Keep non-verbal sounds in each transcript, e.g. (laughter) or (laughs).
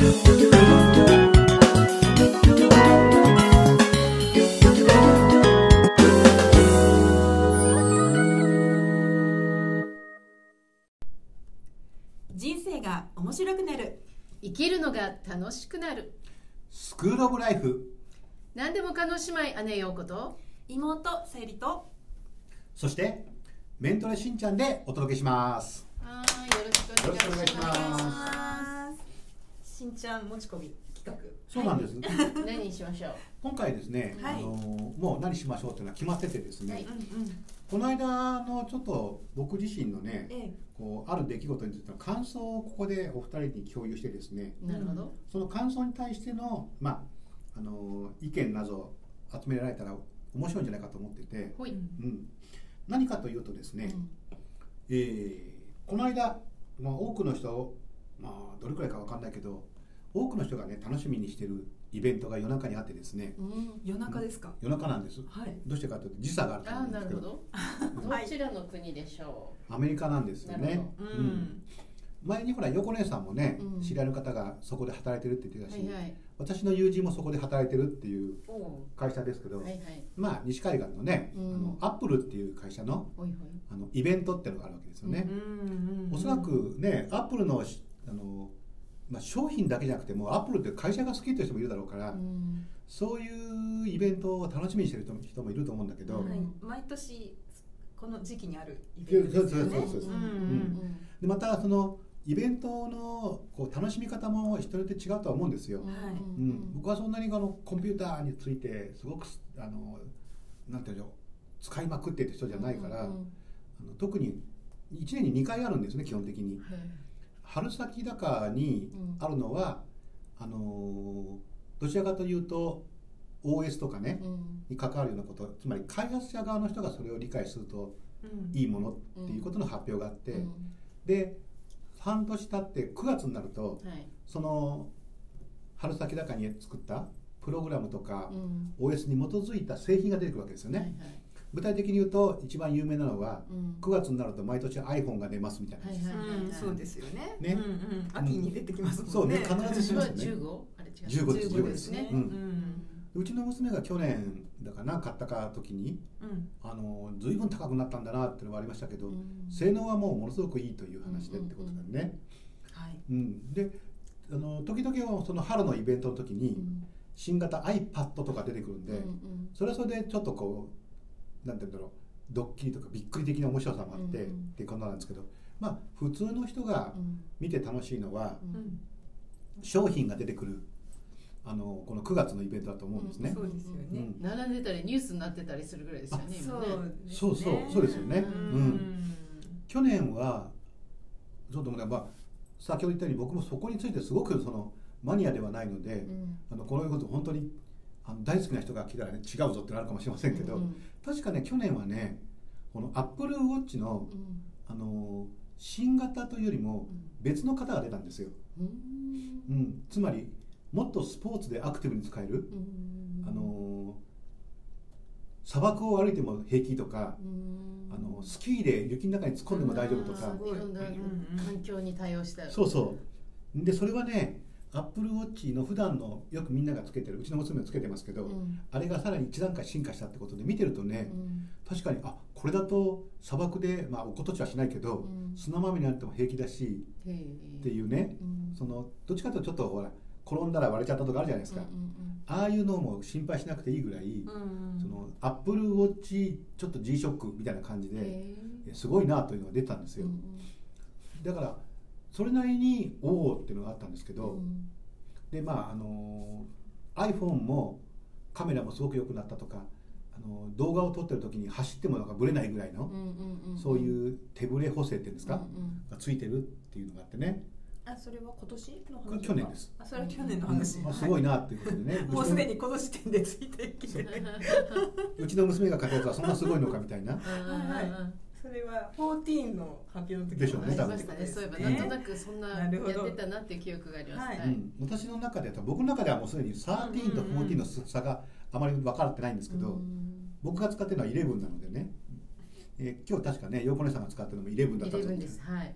人生が面白くなる。生きるのが楽しくなる。スクールオブライフ。何でも可能姉妹姉陽子と。妹さゆりと。そしてメントレしんちゃんでお届けします。はいよろしくお願いしますしんちゃん持ち込み企そうなんです、す (laughs) 何にしましょう？今回ですね、はい。あのもう何しましょうっていうのは決まっててですね、この間のちょっと僕自身のねえこうある出来事についての感想をここでお二人に共有してですねなるほど。その感想に対しての,、まあ、あの意見など集められたら面白いんじゃないかと思ってて、うん、何かというとですね、うん。えーこの間、まあ、多くの人、まあ、どれくらいかわかんないけど多くの人がね楽しみにしてるイベントが夜中にあってですね。うん。夜中ですか、夜中なんです。はい。どうしてかというと時差があるからああなんですけど。なるほど。はい。どちらの国でしょアメリカなんですよね。なるほううん。ん前にほら横姉さんもね、うん。知り合いの方がそこで働いてるって言ってたし、うはいはい。私の友人もそこで働いてるっていうお会社ですけど、うはいはい。まあ西海岸のね、うん。あのアップルっていう会社のほいほい。あのイベントっていうのがあるわけですよね。う、んうん。おそらくねアップルのしあの、まあ、商品だけじゃなくてもアップルって会社が好きっていう人もいるだろうから、うん。そういうイベントを楽しみにしてる人もいると思うんだけど、毎年この時期にあるイベントですよね。そうそうそうそううんうんでまたそのイベントのこう楽しみ方も人によって違うとは思うんですよ、はい。うん。僕はそんなにあのコンピューターについてすごくすあのなんていうの使いまくってって人じゃないから、うんうんあの特に1年に2回あるんですね基本的に。はい春先だかにあるのは、あのどちらかというと OS とかね、うん。に関わるようなことつまり開発者側の人がそれを理解するとうん。いいものっていうことの発表があって、うん。で半年経って9月になるとはい。その春先だかに作ったプログラムとかうん。OS に基づいた製品が出てくるわけですよね、はいはい具体的に言うと一番有名なのはうん。9月になると毎年 iPhone が出ますみたいな、はいはいはいはい。うんそうですよね。ね。うんうん、秋に出てきますそうね。もんね必ずしますね。15あれ違う。15です15ですね。ううん。んうちの娘が去年だかな買ったか時にうん。あの随分高くなったんだなっていうのがありましたけど、うん。性能はもうものすごくいいという話でってことだよね、はい。うん。であの時々はその春のイベントの時にうん。新型 iPad とか出てくるんで、うんうん。それはそれでちょっとこうなんて言うんだろうドッキリとかびっくり的な面白さもあって、うんうん。っていうことなんですけどまあ普通の人がうん。見て楽しいのは、商品が出てくるあのこの9月のイベントだと思うんですね。そうですよね。うん。並んでたりニュースになってたりするぐらいですよねそうね。そうそうそうですよね。うん。去年はちょっとね、まあ、先ほど言ったように僕もそこについてすごくそのマニアではないので、うん。あのこのこと本当にあの大好きな人が来たらね違うぞってなるかもしれませんけど、うん。確かね去年はねこのアップルウォッチのうん。あの新型というよりも別の型が出たんですよ、うん。うん、つまりもっとスポーツでアクティブに使える、うん。あの砂漠を歩いても平気とか、うん。あのスキーで雪の中に突っ込んでも大丈夫とか。環境に対応したそうそう。でそれはねアップルウォッチの普段のよくみんながつけてるうちの娘もつけてますけど、うん。あれがさらに一段階進化したってことで見てるとね、うん。確かにあこれだと砂漠でまあ落っことちはしないけど、うん。砂まみれになっても平気だしっていうね、うん。そのどっちかというとちょっとほら転んだら割れちゃったとかあるじゃないですか、ああいうのも心配しなくていいぐらい、うんそのアップルウォッチちょっと G ショックみたいな感じうんで、すごいなというのが出たんですよ、うん。だからそれなりにおおっていうのがあったんですけど、うん。でまああの iPhone もカメラもすごく良くなったとかあの動画を撮ってる時に走ってもなんかブレないぐらいの、うんうんうんそういう手ブレ補正っていうんですか、うんうん。がついてるっていうのがあってね。あそれは今年の話これ去年です。あそれは去年の話、まあ、すごいなっていうことでね、(laughs) もうすでにこの時点でついてきてる。(laughs) うちの娘が買ったやつはそんなすごいのかみたいな。はいそれは14の発表の時でしょうねありましたね。そういえばなんとなくそんなやってたなっていう記憶があります。はい。うん、私の中では僕の中ではもうすでに13と14の差があまり分かってないんですけど、うん。僕が使ってるのは11なのでね、えー今日確かね横根さんが使ってるのも11だったん11でです。す。はい。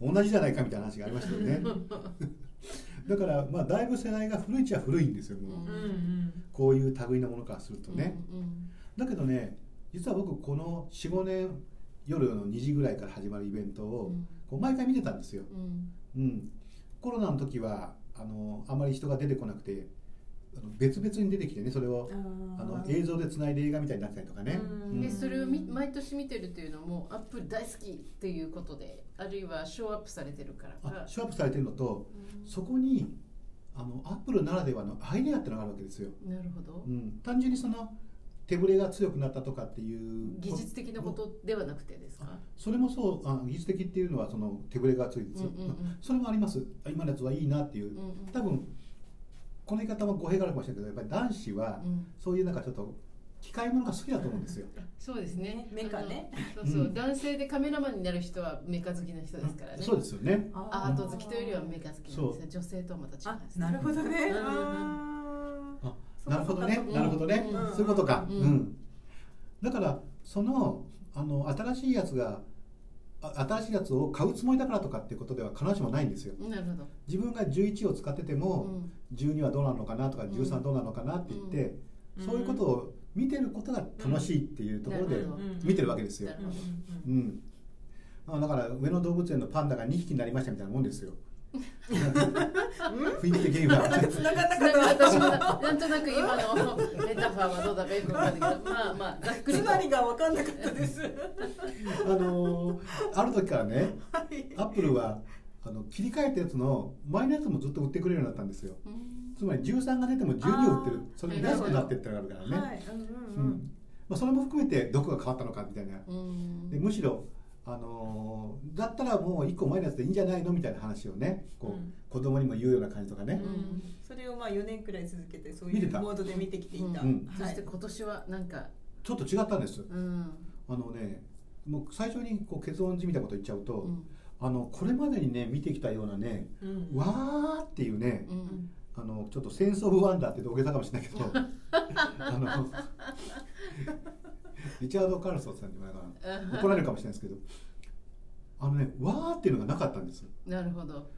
同じじゃないかみたいな話がありましたよね。(laughs) だからまあだいぶ世代が古いっちゃ古いんですよもう、うんうんうん。こういう類のものからするとね、うんだけどね実は僕この45年夜の2時ぐらいから始まるイベントうん。をこう毎回見てたんですよ、うん。うん、コロナの時はあのあまり人が出てこなくてあの別々に出てきてねそれをあの映像でつないで映画みたいになったりとかね、うん。それをみ毎年見てるというのもアップル大好きということであるいはショーアップされてるから。かあショーアップされてるのとうん。そこにあのアップルならではのアイデアってのがあるわけですよ、なるほど。うん、単純にその手ぶれが強くなったとかっていう技術的なことではなくてですか？あそれもそうあ技術的っていうのはその手ぶれが強いですよ、うんうんうん。それもあります。あ今のやつはいいなっていう。うんうん。多分この言い方も語弊があるかもしれないけどやっぱり男子はうん。そういうなんかちょっと機械ものが好きだと思うんですよ、(laughs) そうですね。メカね。(laughs) そうそう、うん。男性でカメラマンになる人はメカ好きな人ですからね。そうですよね。アート好きというよりはメカ好きなんですよ。そ女性とはまた違あうんですなるほどねなるほどね。なるほどね、うん。そういうことか、ううん。んだからそのあの新しいやつがあ新しいやつを買うつもりだからとかっていうことでは必ずしもないんですよ。なるほど。自分が11を使っててうも、ん12はどうなのかなとかうん。13どうなのかなって言って、うん。そういうことを見てることが楽しいっていうところで見てるわけですよ。うん。うん。あだから上野動物園のパンダが2匹になりましたみたいなもんですよ雰囲気的には繋がったなんかか私も。ななんとなく今のメタファーはどうだかよくわかんないけどまあまあざっくりとつまりが分かんなかったです。あのーある時からねはいアップルはあの切り替えたやつの前のやつもずっと売ってくれるようになったんですよ。うん。つまり13が出ても12を売ってる。それに安くなってってのがあるからね、はい。うんううん。ん。まあ、それも含めてどこが変わったのかみたいな。うん。でむしろ、あのーだったらもう1個前のやつでいいんじゃないのみたいな話をねこう、うん。子供にも言うような感じとかね、うん。それをまあ4年くらい続けてそういうモードで見てきていた、うん。そはい。して今年はなんかちょっと違ったんです。うん。あのねもう最初にこう結論じみたこと言っちゃうと、うん。あのこれまでにね見てきたようなねうん。わーっていうね、うん。あのちょっとセンス・オブ・ワンダーって土下座かもしれないけど (laughs) あのリチャード・カールソンさんに怒られるかもしれないですけどあのねわーっていうのがなかったんですなるほど。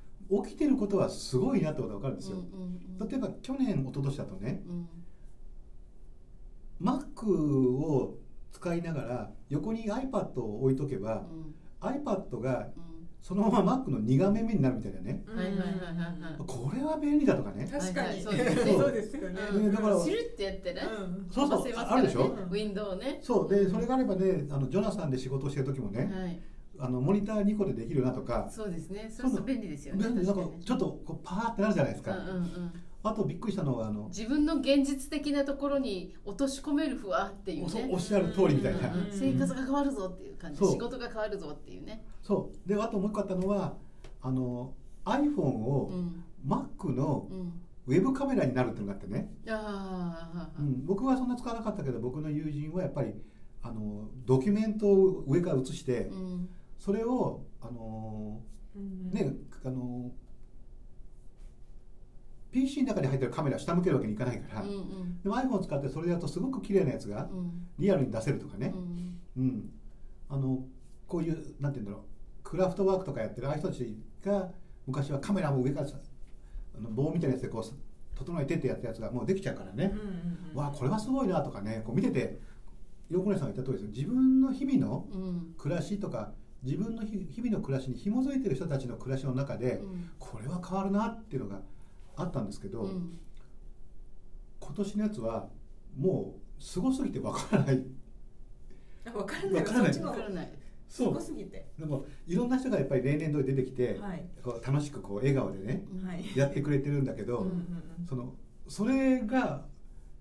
起きてることはすごいなってことが分かるんですよ、うんうん。例えば去年一昨年だとねうん。Mac を使いながら横に iPad を置いとけば、うん。iPad がうんそのまま Mac の2画面目になるみたいなね、うんはいはいはいはいはい。これは便利だとかね。確かに、そうですね。(laughs) そうですよね、うんだからシュルってやってね。うん。そうそうあるでしょ？ウィンドウね。そう。でそれがあればねあのジョナサンで仕事をしてる時もね、はい。あのモニター2個でできるなとか。そうですね。そうすると便利ですよね。なんかちょっとこうパーってなるじゃないですか、うんうんうんあとびっくりしたのはあの自分の現実的なところに落とし込めるふわっていうね。おっしゃる通りみたいな、生活が変わるぞっていう感じ。仕事が変わるぞっていうね。そう。であともう一個あったのはあの iPhone うをん。Mac のうん。ウェブカメラになるっていうのがあってね、ああうん、僕はそんな使わなかったけど僕の友人はやっぱりあのドキュメントを上から写してうん。それをあのうん。ねあの PC の中に入ってるカメラ下向けるわけにいかないから、うんうん。でも iPhone を使ってそれやるとすごく綺麗なやつがうん。リアルに出せるとかね、うんうん、あのこういうなんていうんだろう。クラフトワークとかやってるああいう人たちが昔はカメラも上からさあの棒みたいなやつでこう整えてってやったやつがもうできちゃうからね。うん、うんうん。わあこれはすごいなとかね。こう見てて横根さんが言った通りです。よ自分の日々のうん。暮らしとか自分の日日々の暮らしに紐づいてる人たちの暮らしの中で、うん。これは変わるなっていうのがあったんですけど、うん。今年のやつはもうすごすぎてわからない。あ分からない。わからない。そっちのわからないすごすぎて。でもいろんな人がやっぱり例年通り出てきて、はい。こう楽しくこう笑顔でねはい。やってくれてるんだけど、うんうんうん。そのそれが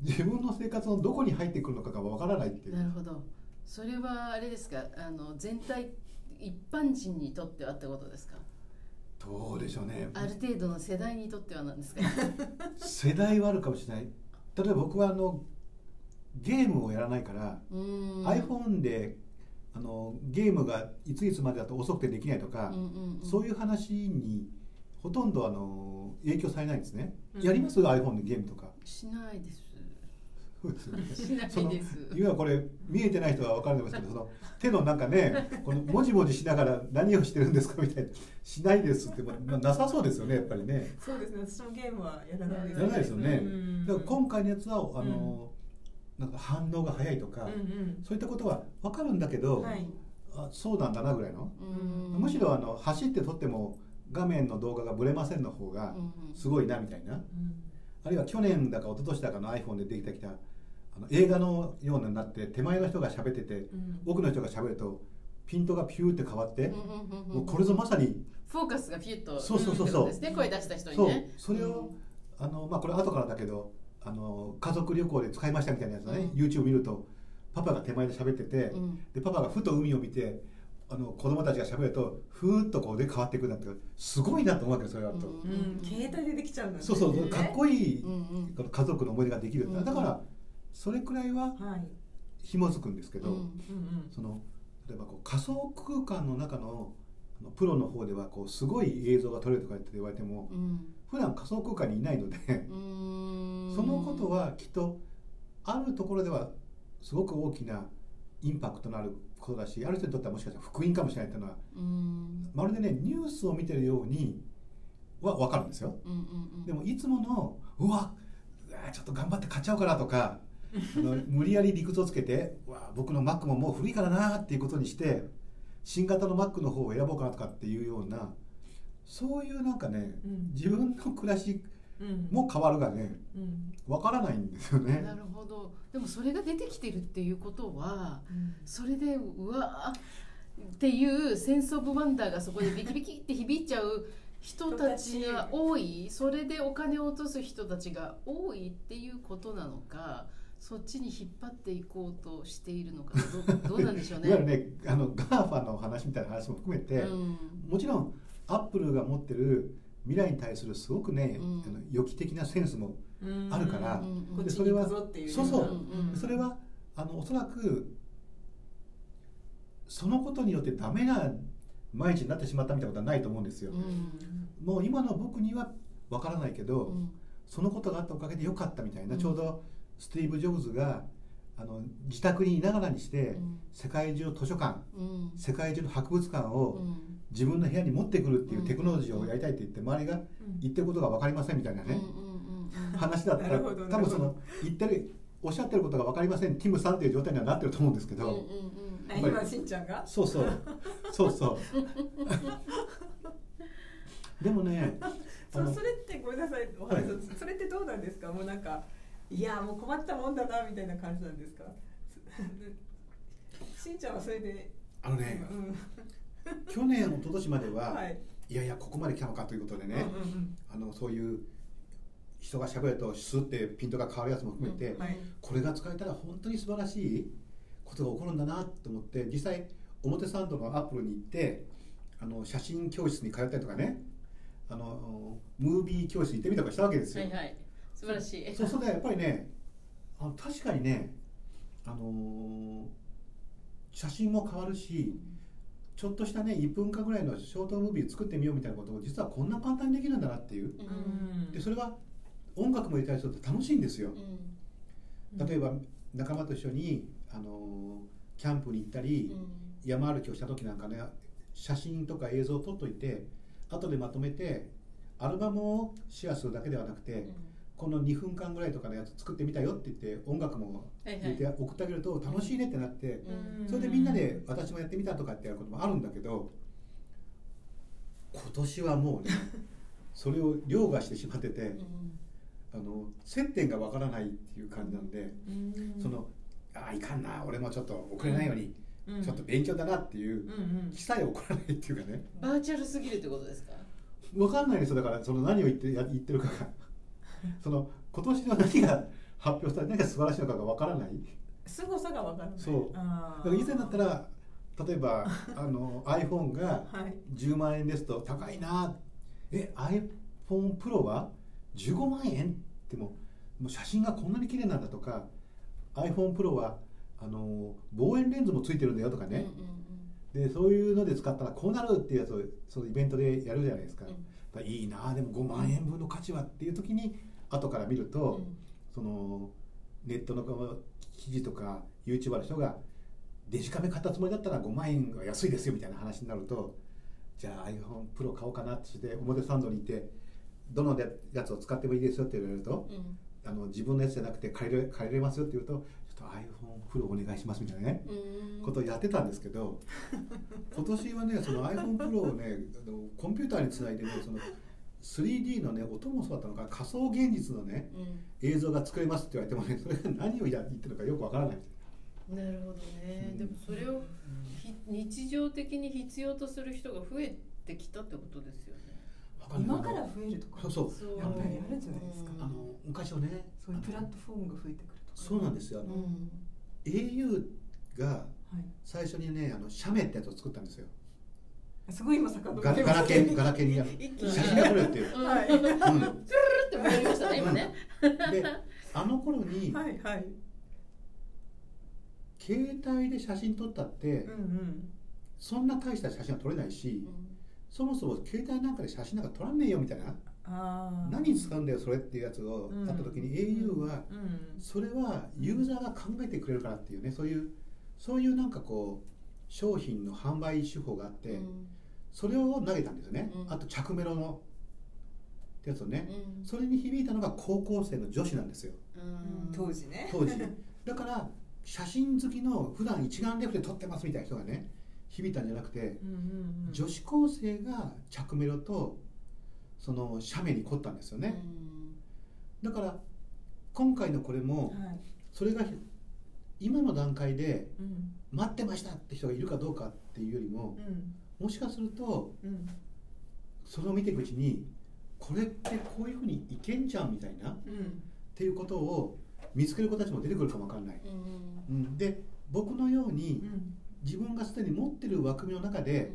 自分の生活のどこに入ってくるのかがわからないっていう。なるほど。それはあれですか？あの全体一般人にとってはってことですか？どうでしょうね。ある程度の世代にとってはなんですか (laughs) 世代はあるかもしれない。例えば僕はあのゲームをやらないから、iPhone であのゲームがいついつまでだと遅くてできないとか、そういう話にほとんどあの影響されないんですね、うん。やります？iPhone でゲームとか。しないですそうですよね。しないそのです。今これ見えてない人は分かると思いますけどその手のなんかねこのもじもじしながら何をしてるんですかみたいな。しないですって、まあ、なさそうですよねやっぱりね。そうですね。私もゲームはやらないやらないですよね。うん。だから今回のやつはあの、なんか反応が早いとか、うんうん。そういったことは分かるんだけど、はい。あそうなんだなぐらいの、うん。むしろあの走って撮っても画面の動画がブレませんの方がうん。すごいなみたいな、うん。あるいは去年だか一昨年だかの iPhone でできてきたあの映画のようになって手前の人が喋っててうん。奥の人が喋るとピントがピューって変わって、うんうんうんうんもうこれぞまさにフォーカスがピュッとそうそうそうそう。ですね声出した人にそう。ねそれを、あのまあこれ後からだけどあの家族旅行で使いましたみたいなやつだね、うん。YouTube 見るとパパが手前で喋ってて、うん。でパパがふと海を見てあの子供たちが喋るとふーっとこうで変わっていくなんてすごいなと思うわけどそれはと、うんうん携帯でできちゃうんだそうそうかっこいい、うんうん。この家族の思い出ができるん。だからそれくらいはいはい。紐づくんですけど、うんうんうん。その例えばこう仮想空間の中のプロの方ではこうすごい映像が撮れるとかって言われてもうん。普段仮想空間にいないのでうん。そのことはきっとあるところではすごく大きなインパクトのあることだしある人にとってはもしかしたら福音かもしれないっていうのはうん。まるでねニュースを見てるようには分かるんですよ。うんうんうん。でもいつものうわうわちょっと頑張って買っちゃおうかなとかあの無理やり理屈をつけてうわ僕の Mac ももう古いからなっていうことにして新型の Mac の方を選ぼうかなとかっていうようなそういうなんかねうん。自分の暮らしうん。も変わるがねうん。分からないんですよね。な。るほど。でもそれが出てきてるっていうことはうん。それでうわーっていうセンス・オブ・ワンダーがそこでビキビキって響いちゃう人たちが多い。それでお金を落とす人たちが多いっていうことなのかそっちに引っ張っていこうとしているのかどどうなんでしょうね。(laughs) いわゆるねあの GAFA の話みたいな話も含めて、うん。もちろんアップルが持ってる未来に対するすごくね、うん。あの予期的なセンスもうん。あるからうんでそれはそうそう。それはあのおそらくそのことによってダメな毎日になってしまったみたいなことはないと思うんですよ、うん。もう今の僕にはわからないけど、うん。そのことがあったおかげでよかったみたいな、うん。ちょうどスティーブ・ジョブズがあの自宅にいながらにして、うん。世界中の図書館うん。世界中の博物館うをん。自分の部屋に持ってくるっていうテクノロジーをやりたいって言って周りがうん。言ってることが分かりませんみたいなね、うんうんうんうん。話だったらなるほど多分その言ってるおっしゃってることが分かりません。ティムさんっていう状態にはなってると思うんですけど、うんうんうん。あ今しんちゃんが？そうそう。そうそう。(laughs) でもね (laughs) そそれってごめんなさいお話をそれってどうなんですか？もうなんかいやもう困ったもんだなみたいな感じなんですか？(laughs) しんちゃんはそれで？あのねうん。去年一昨年までは、はい。い、やいやここまで来たのかということでね、うんうんあのそういう人がしゃべるとスッてピントが変わるやつも含めて、うんはい。これが使えたら本当に素晴らしいことが起こるんだなと思って実際表参道のアップルに行ってあの写真教室に通ったりとかねあのムービー教室に行ってみたりとかしたわけですよ、はいはい素晴らしい。そうするとやっぱりねあの確かにね、あのー写真も変わるしちょっとしたね1分間ぐらいのショートムービー作ってみようみたいなことも実はこんな簡単にできるんだなっていう。でそれは音楽も入れたりすると楽しいんですよ。うん。例えば仲間と一緒に、あのーキャンプに行ったり、うん。山歩きをした時なんかね写真とか映像を撮っといて後でまとめてアルバムをシェアするだけではなくて、この2分間ぐらいとかのやつ作ってみたよって言って音楽もて送ってあげると楽しいねってなって、うん。それでみんなで私もやってみたとかってやることもあるんだけど今年はもうね (laughs) それを凌駕してしまっててうん。あの接点がわからないっていう感じなんで、うん。そのああいかんな俺もちょっと遅れないように、うん。ちょっと勉強だなっていう気さえ起こらないっていうかね。バーチャルすぎるってことですか？わかんないですよ。だからその何を言ってや言ってるかがその今年の何が発表され何が素晴らしいのかがわからない。凄さがわからない。そう。だから以前だったら例えば (laughs) あの iPhone がはい。10万円ですと高いな。え iPhone Pro は15万円ってももう写真がこんなに綺麗なんだとか iPhone Pro はあの望遠レンズもついてるんだよとかね、でそういうので使ったらこうなるっていうやつをそのイベントでやるじゃないですか,、うん。うんいいなでも5万円分の価値はっていう時に後から見ると、そのネットの記事とか YouTuber の人がデジカメ買ったつもりだったら5万円は安いですよみたいな話になるとじゃあ iPhone Pro 買おうかなってして表参道にいてどのやつを使ってもいいですよって言われるとうん。あの自分のやつじゃなくて借りれ借りれますよって言うとちょっと iPhone Pro お願いしますみたいなねうん。ことをやってたんですけど (laughs) 今年はねその iPhone Pro をねあのコンピューターにつないでねその 3D のね音もそうだったのか仮想現実のねうん。映像が作れますって言われてもねそれが (laughs) 何をや言ってるのかよくわからない。なるほどね、うん。でもそれをひ日常的に必要とする人が増えてきたってことですよね。今から増えるとかそうそう。そうやっぱりあるんじゃないですか。うんあの昔はねそういうプラットフォームが増えてくるとか。そうなんですよ。あの、うん。au がはい。最初にねあの写メってやつを作ったんですよすごい今遡ガガラケーガラケーに写真が撮れるっていう、うんはい。プルルルって戻りましたね今ね。であの頃にはいはい。携帯で写真撮ったって、うんうん。そんな大した写真は撮れないし、そもそも携帯なんかで写真なんか撮らんねえよみたいな、ああ何に使うんだよそれっていうやつをうん。あった時に au はうん。それはユーザーが考えてくれるからっていうねそういうそういうなんかこう商品の販売手法があって、うん。それを投げたんですよね、うん。あと着メロのってやつをね、うん。それに響いたのが高校生の女子なんですよ。うん。当時ね。当時。(laughs) だから写真好きの普段一眼レフで撮ってますみたいな人がね響いたんじゃなくて、うんうんうん。女子高生が着メロとその写メに凝ったんですよね、だから今回のこれもはい。それが今の段階でうん。待ってましたって人がいるかどうかっていうよりもうん。もしかするとうん。それを見ていくうちにこれってこういうふうにいけんじゃんみたいなっうんていうことを見つける子たちも出てくるかもわかんない、うん。うん、で僕のようにうん。自分がすでに持ってる枠組みの中で、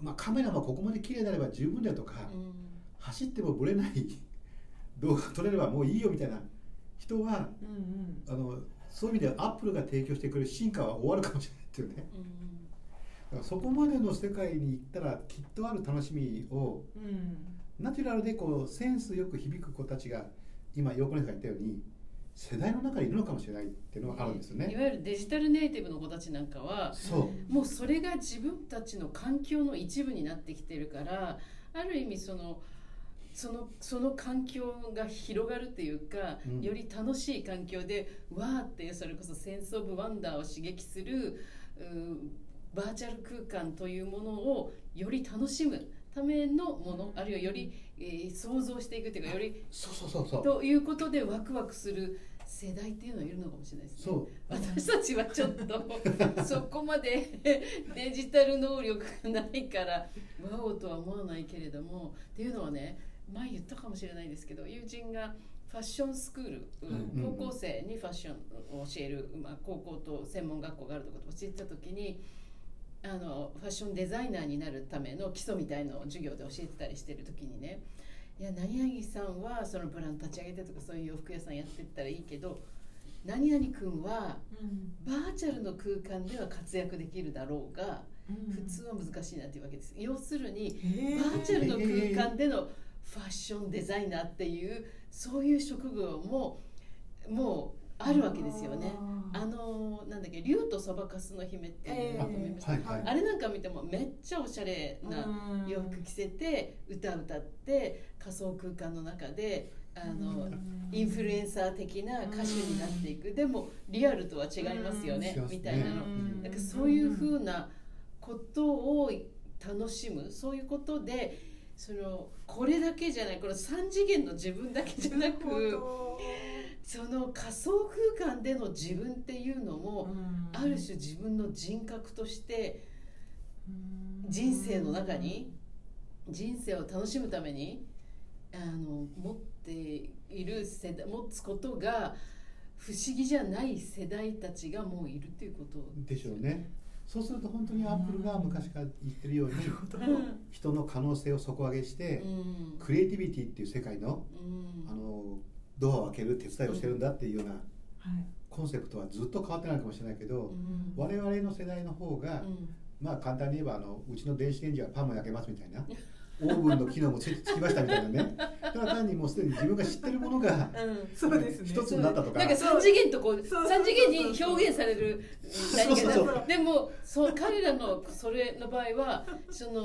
まあ、カメラもここまで綺麗であれば十分だよとか、うん。走ってもブレない動画撮れればもういいよみたいな人はうん。あのそういう意味ではアップルが提供してくれる進化は終わるかもしれないっていうね。だからそこまでの世界に行ったらきっとある楽しみをナチュラルでこうセンスよく響く子たちが今横根さんが言ったように世代の中にいるのかもしれないっていうのがあるんですよね。いわゆるデジタルネイティブの子たちなんかはもうそれが自分たちの環境の一部になってきてるからある意味そのそのその環境が広がるっていうか、うん。より楽しい環境でわーってそれこそセンス・オブ・ワンダーを刺激するバーチャル空間というものをより楽しむためのものあるいはより、えー想像していくっていうかよりそうそうそうそう。ということでワクワクする世代っていうのはいるのかもしれないですね。私たちはちょっと (laughs) そこまでデジタル能力がないからワオとは思わないけれどもっていうのはね前言ったかもしれないですけど友人がファッションスクール、うん高校生にファッションを教える、まあ、高校と専門学校があるところ教えてた時にあのファッションデザイナーになるための基礎みたいのを授業で教えてたりしてる時にねいや何々さんはそのブランド立ち上げてとかそういう洋服屋さんやってったらいいけど何々君はうん。バーチャルの空間では活躍できるだろうがうん。普通は難しいなっていうわけです。要するにバーチャルの空間でのファッションデザイナーっていうそういう職業ももうあるわけですよね。あのなんだっけ竜とそばかすの姫っていうのを見ました、はいはい。あれなんか見てもめっちゃおしゃれなうん。洋服着せて歌歌って仮想空間の中であの、うん。インフルエンサー的な歌手になっていく、でもリアルとは違いますよね、うん。みたいな。の、うん。なんかそういうふうなことを楽しむ。そういうことでそのこれだけじゃないこの3次元の自分だけじゃなくどその仮想空間での自分っていうのも、うん。ある種自分の人格としてうん。人生の中に人生を楽しむためにあの持っている世代持つことが不思議じゃない世代たちがもういるっていうことでしょうねそうすると本当にアップルが昔から言ってるようにうん人の可能性を底上げして、うん。クリエイティビティっていう世界のうん。あのドアを開ける手伝いをしてるんだっていうようなはい。コンセプトはずっと変わってないかもしれないけど、うん。我々の世代の方が、うん。まあ簡単に言えばあのうちの電子レンジはパンも焼けますみたいなオーブンの機能もつつきましたみたいなね。ただ単にもうすでに自分が知ってるものがうん。そうですね。一つになったとか。なんか三次元とこうそうそうそう三次元に表現される何かそうそう。そうでもそう彼らのそれの場合はその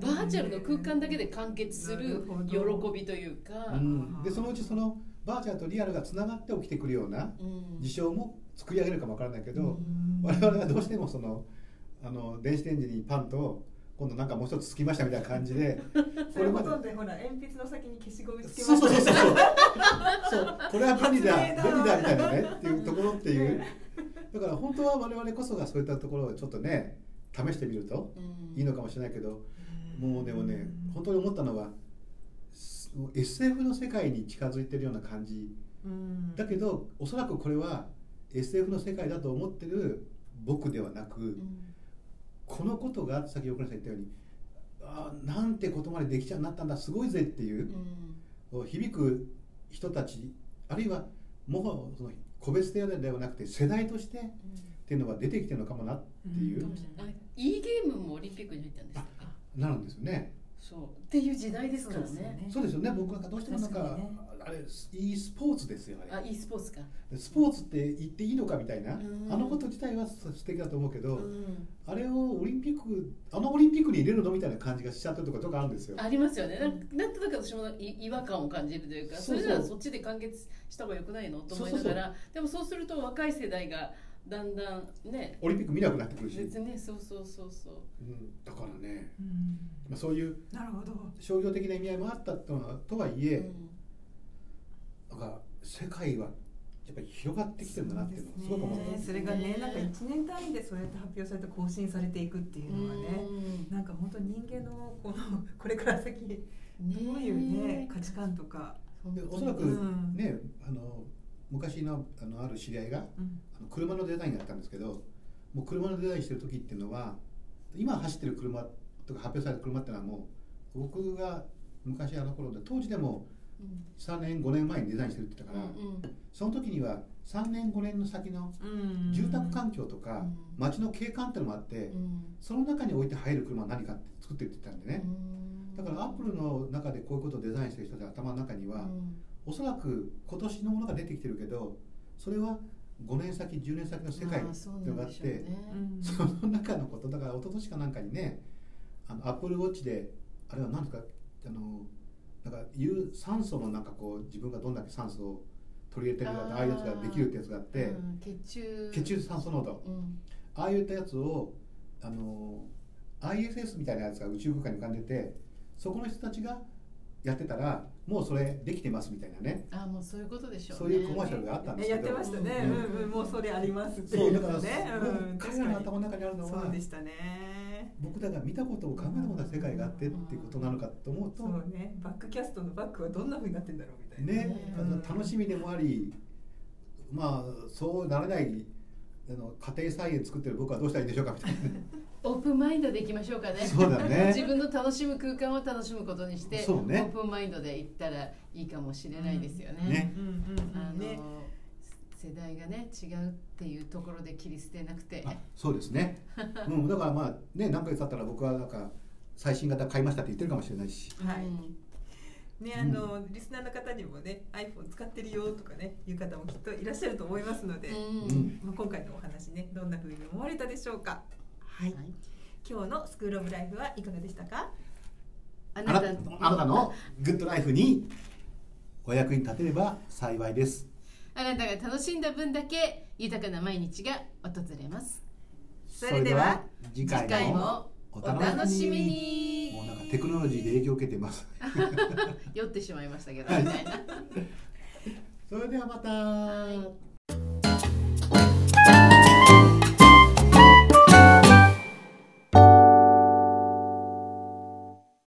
バーチャルの空間だけで完結する喜びというか、うん、でそのうちそのバーチャルとリアルがつながって起きてくるようなうん。事象も作り上げるかもわからないけど、うん。我々はどうしてもそのあの電子レンジにパンと今度なんかもう一つつきましたみたいな感じで (laughs) それほとんどほら鉛筆の先に消しゴムつけそうました。そうそうそうそう。(laughs) これは便利だ便利だみたいなねっていうところっていう。(laughs) だから本当は我々こそがそういったところをちょっとね試してみるとうん。いいのかもしれないけどもうでもね本当に思ったのはす SF の世界に近づいてるような感じ。うん。だけどおそらくこれは SF の世界だと思ってる僕ではなく、うんこのことがさっき横根さん言ったようにあーなんてことまでできちゃうなったんだすごいぜっていうう、ん。響く人たちあるいはもうその個別ではなくて世代としてっていうのが出てきてるのかもなっていう、うん。あれ E ゲームもオリンピックに入ったんですよねなるんですよね。そう。っていう時代ですからね。そうですよね。僕なんかどうしてもなんかねあれ e スポーツですよあれ。あ e スポーツか。スポーツって言っていいのかみたいなうん。あのこと自体は素敵だと思うけど、うん。あれをオリンピックあのオリンピックに入れるのみたいな感じがしちゃってるところとかあるんですよ。ありますよね。なんとなく私もい違和感を感じるというかそれならそっちで完結した方がよくないのと思いながらでもそうすると若い世代がだんだんねオリンピック見なくなってくるし、別にねそうそうそうそう。うん、だからね、うん。まあ、そういうなるほど。商業的な意味合いもあったとはとはいえ、うんなんか世界はやっぱり広がってきてるんだなっていうのをすごく思った。ねそれがねなんか1年単位でそうやって発表されて更新されていくっていうのはねうん。なんか本当人間のこの (laughs) これから先どういうね価値観とか、でおそらくうん。ね、あの昔のあのある知り合いがうん。あの車のデザインやったんですけどもう車のデザインしてる時っていうのは今走ってる車とか発表された車っていうのはもう僕が昔あの頃で当時でもうん3年5年前にデザインしてるって言ったから、うんその時には3年5年の先のうん。住宅環境とかうん。街の景観っていうのもあって、うん。その中に置いて入る車は何かって作ってるって言ってたんでね、うん。だからアップルの中でこういうことをデザインしてる人たちの頭の中には、うん。おそらく今年のものが出てきてるけどそれは5年先10年先の世界ってのがあって、その中のこと。だから一昨年かなんかにねあのアップルウォッチであれは何ですか？あのなんか有酸素のなんかこう自分がどんだけ酸素を取り入れてるかってああいうやつができるってやつがあって、うん血中。血中酸素濃度。うん。ああいったやつをあの ISS みたいなやつが宇宙空間に浮かんでてそこの人たちがやってたらもうそれできてますみたいなね。あもうそういうことでしょうね。そういうコマーシャルがあったんですけやどってましたね、うん。うんうん、もうそれありますってそいううだから、うん、彼らの頭の中にあるのはそうでしたね僕らが見たことを考えたことない世界があってっていうことなのかと思うと、そうね。バックキャストのバックはどんな風になってんだろうみたいなね、ねあの楽しみでもありまあそうなれないあの家庭菜園作ってる僕はどうしたらいいんでしょうかみたいな。ねオープンマインドでいきましょうかね。そうだね。(laughs) 自分の楽しむ空間を楽しむことにしてそうね。オープンマインドで行ったらいいかもしれないですよね,、ねうんうんあのうん。ね世代がね違うっていうところで切り捨てなくて。あそうですね、(laughs) うん、だからまあね何ヶ月経ったら僕はなんか最新型買いましたって言ってるかもしれないし。はい。うん。ねあの、リスナーの方にもね iPhone 使ってるよとかねいう方もきっといらっしゃると思いますので、うん。うん。まあ、今回のお話ねどんな風に思われたでしょうか。はい、はい。今日のスクールオブライフはいかがでしたか？あなあなたあなたのグッドライフにお役に立てれば幸いですあなたが楽しんだ分だけ豊かな毎日が訪れます。それでは次次回ももお楽しみに。もうなんかテクノロジーで影響を受けてます。(laughs) 酔ってしまいましたけどはいみたいな。(laughs) それではまた、はい